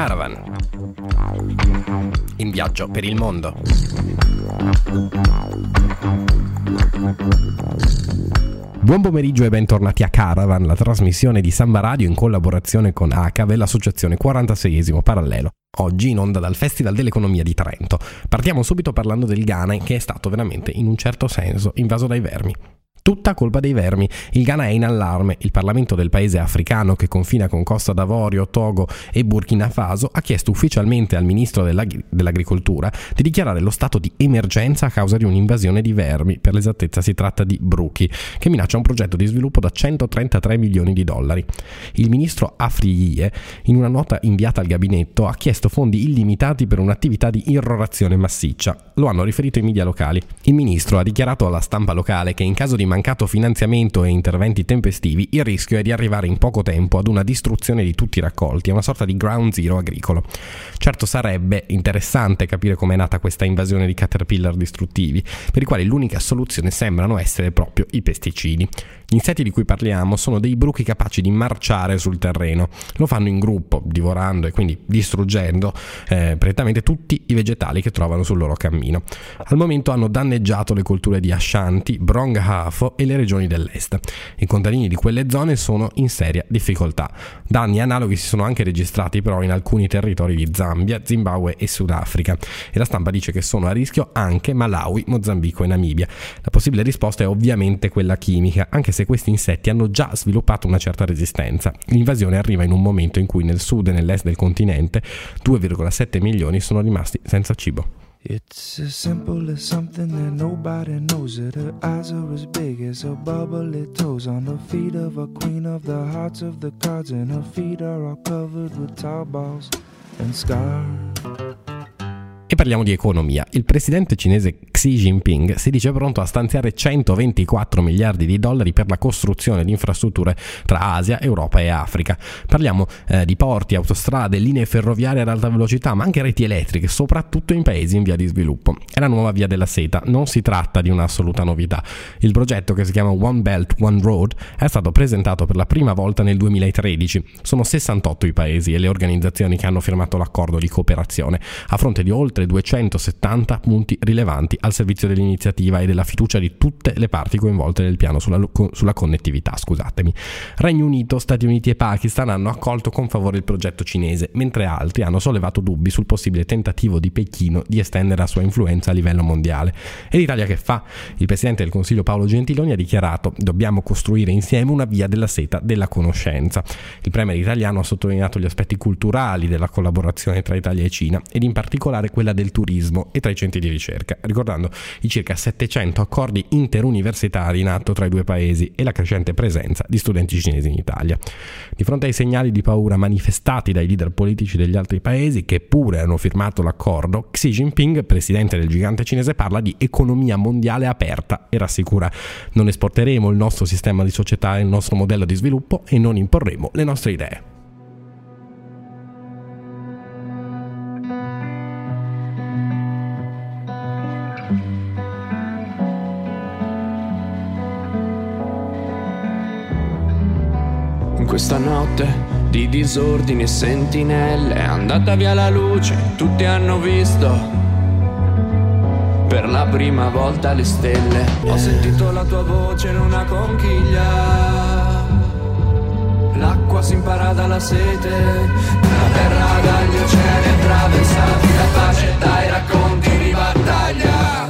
Caravan. In viaggio per il mondo. Buon pomeriggio e bentornati a Caravan, la trasmissione di Samba Radio in collaborazione con ACAV e l'associazione 46esimo Parallelo. Oggi in onda dal Festival dell'Economia di Trento. Partiamo subito parlando del Ghana che è stato veramente in un certo senso invaso dai vermi. Tutta colpa dei vermi. Il Ghana è in allarme. Il Parlamento del paese africano che confina con Costa d'Avorio, Togo e Burkina Faso ha chiesto ufficialmente al ministro dell'Agri- dell'Agricoltura di dichiarare lo stato di emergenza a causa di un'invasione di vermi. Per l'esattezza si tratta di bruchi, che minaccia un progetto di sviluppo da 133 milioni di dollari. Il ministro Afriie, in una nota inviata al gabinetto, ha chiesto fondi illimitati per un'attività di irrorazione massiccia. Lo hanno riferito i media locali. Il ministro ha dichiarato alla stampa locale che in caso di mancato finanziamento e interventi tempestivi, il rischio è di arrivare in poco tempo ad una distruzione di tutti i raccolti, a una sorta di ground zero agricolo. Certo sarebbe interessante capire com'è nata questa invasione di caterpillar distruttivi, per i quali l'unica soluzione sembrano essere proprio i pesticidi. Gli insetti di cui parliamo sono dei bruchi capaci di marciare sul terreno. Lo fanno in gruppo, divorando e quindi distruggendo eh, prettamente tutti i vegetali che trovano sul loro cammino. Al momento hanno danneggiato le colture di Ashanti, Bronghafo e le regioni dell'est. I contadini di quelle zone sono in seria difficoltà. Danni analoghi si sono anche registrati però in alcuni territori di Zambia, Zimbabwe e Sudafrica e la stampa dice che sono a rischio anche Malawi, Mozambico e Namibia. La possibile risposta è ovviamente quella chimica, anche se questi insetti hanno già sviluppato una certa resistenza. L'invasione arriva in un momento in cui nel sud e nell'est del continente 2,7 milioni sono rimasti senza cibo. It's as simple as something that nobody knows it. Her eyes are as big as her bubbly toes on the feet of a queen of the hearts of the cards, and her feet are all covered with tar balls and scars. E parliamo di economia. Il presidente cinese Xi Jinping si dice pronto a stanziare 124 miliardi di dollari per la costruzione di infrastrutture tra Asia, Europa e Africa. Parliamo eh, di porti, autostrade, linee ferroviarie ad alta velocità, ma anche reti elettriche, soprattutto in paesi in via di sviluppo. È la nuova via della seta, non si tratta di un'assoluta novità. Il progetto che si chiama One Belt, One Road è stato presentato per la prima volta nel 2013. Sono 68 i paesi e le organizzazioni che hanno firmato l'accordo di cooperazione, a fronte di oltre oltre 270 punti rilevanti al servizio dell'iniziativa e della fiducia di tutte le parti coinvolte nel piano sulla, sulla connettività. Scusatemi. Regno Unito, Stati Uniti e Pakistan hanno accolto con favore il progetto cinese, mentre altri hanno sollevato dubbi sul possibile tentativo di Pechino di estendere la sua influenza a livello mondiale. E l'Italia che fa? Il presidente del Consiglio Paolo Gentiloni ha dichiarato dobbiamo costruire insieme una via della seta della conoscenza. Il premier italiano ha sottolineato gli aspetti culturali della collaborazione tra Italia e Cina ed in particolare quella del turismo e tra i centri di ricerca, ricordando i circa 700 accordi interuniversitari in atto tra i due paesi e la crescente presenza di studenti cinesi in Italia. Di fronte ai segnali di paura manifestati dai leader politici degli altri paesi, che pure hanno firmato l'accordo, Xi Jinping, presidente del gigante cinese, parla di economia mondiale aperta e rassicura non esporteremo il nostro sistema di società e il nostro modello di sviluppo e non imporremo le nostre idee. Questa notte di disordini e sentinelle è andata via la luce, tutti hanno visto per la prima volta le stelle. Ho sentito la tua voce in una conchiglia. L'acqua si impara dalla sete, la terra dagli oceani attraversati, la pace dai racconti di battaglia.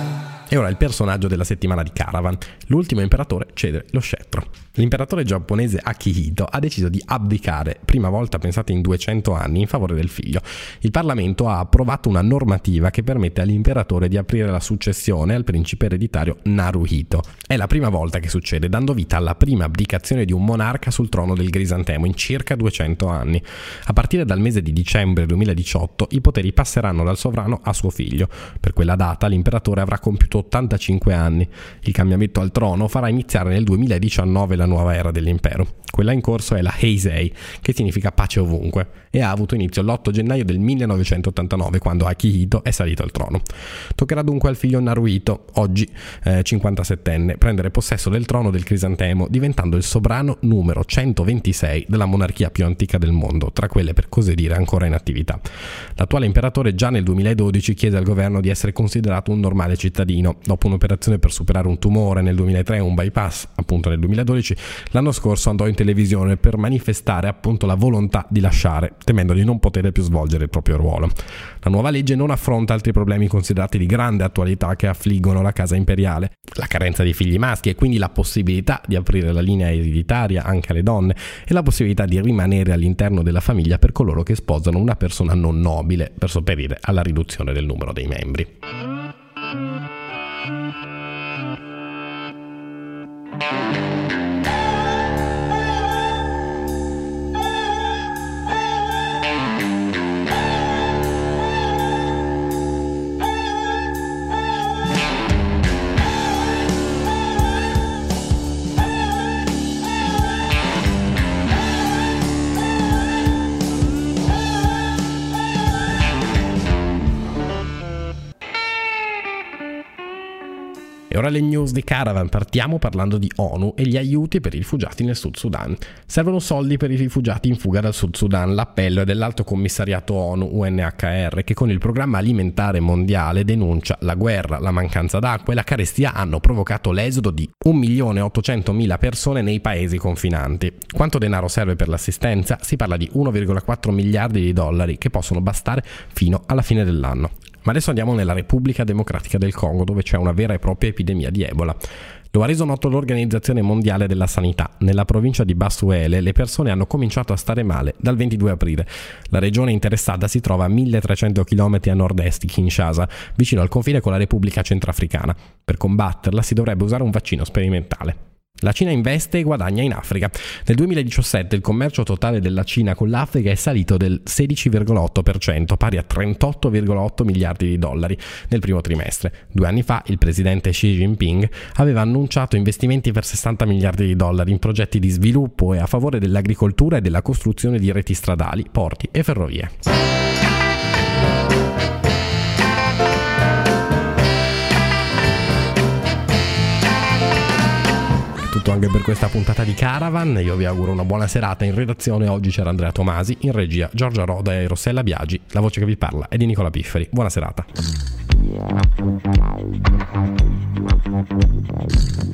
E ora il personaggio della settimana di Caravan. L'ultimo imperatore cede lo scettro. L'imperatore giapponese Akihito ha deciso di abdicare, prima volta pensate in 200 anni, in favore del figlio. Il Parlamento ha approvato una normativa che permette all'imperatore di aprire la successione al principe ereditario Naruhito. È la prima volta che succede, dando vita alla prima abdicazione di un monarca sul trono del Grisantemo in circa 200 anni. A partire dal mese di dicembre 2018 i poteri passeranno dal sovrano a suo figlio. Per quella data l'imperatore avrà compiuto 85 anni. Il cambiamento al trono farà iniziare nel 2019 la nuova era dell'impero. Quella in corso è la Heisei, che significa pace ovunque, e ha avuto inizio l'8 gennaio del 1989, quando Akihito è salito al trono. Toccherà dunque al figlio Naruhito, oggi eh, 57enne, prendere possesso del trono del Crisantemo, diventando il sovrano numero 126 della monarchia più antica del mondo, tra quelle per così dire ancora in attività. L'attuale imperatore già nel 2012 chiese al governo di essere considerato un normale cittadino. Dopo un'operazione per superare un tumore nel 2003 e un bypass appunto nel 2012, l'anno scorso andò in televisione per manifestare appunto la volontà di lasciare, temendo di non poter più svolgere il proprio ruolo. La nuova legge non affronta altri problemi considerati di grande attualità che affliggono la casa imperiale, la carenza di figli maschi e quindi la possibilità di aprire la linea ereditaria anche alle donne e la possibilità di rimanere all'interno della famiglia per coloro che sposano una persona non nobile per sopperire alla riduzione del numero dei membri. E ora le news di Caravan. Partiamo parlando di ONU e gli aiuti per i rifugiati nel Sud Sudan. Servono soldi per i rifugiati in fuga dal Sud Sudan. L'appello è dell'Alto Commissariato ONU UNHCR che con il programma alimentare mondiale denuncia la guerra, la mancanza d'acqua e la carestia hanno provocato l'esodo di 1.800.000 persone nei paesi confinanti. Quanto denaro serve per l'assistenza? Si parla di 1,4 miliardi di dollari che possono bastare fino alla fine dell'anno. Ma adesso andiamo nella Repubblica Democratica del Congo, dove c'è una vera e propria epidemia di Ebola. Lo ha reso noto l'Organizzazione Mondiale della Sanità. Nella provincia di Basuele le persone hanno cominciato a stare male dal 22 aprile. La regione interessata si trova a 1300 km a nord-est di Kinshasa, vicino al confine con la Repubblica Centrafricana. Per combatterla si dovrebbe usare un vaccino sperimentale. La Cina investe e guadagna in Africa. Nel 2017 il commercio totale della Cina con l'Africa è salito del 16,8%, pari a 38,8 miliardi di dollari nel primo trimestre. Due anni fa il presidente Xi Jinping aveva annunciato investimenti per 60 miliardi di dollari in progetti di sviluppo e a favore dell'agricoltura e della costruzione di reti stradali, porti e ferrovie. Tutto anche per questa puntata di Caravan. Io vi auguro una buona serata. In redazione oggi c'era Andrea Tomasi, in regia Giorgia Roda e Rossella Biagi. La voce che vi parla è di Nicola Pifferi. Buona serata.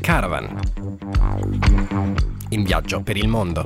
Caravan. In viaggio per il mondo.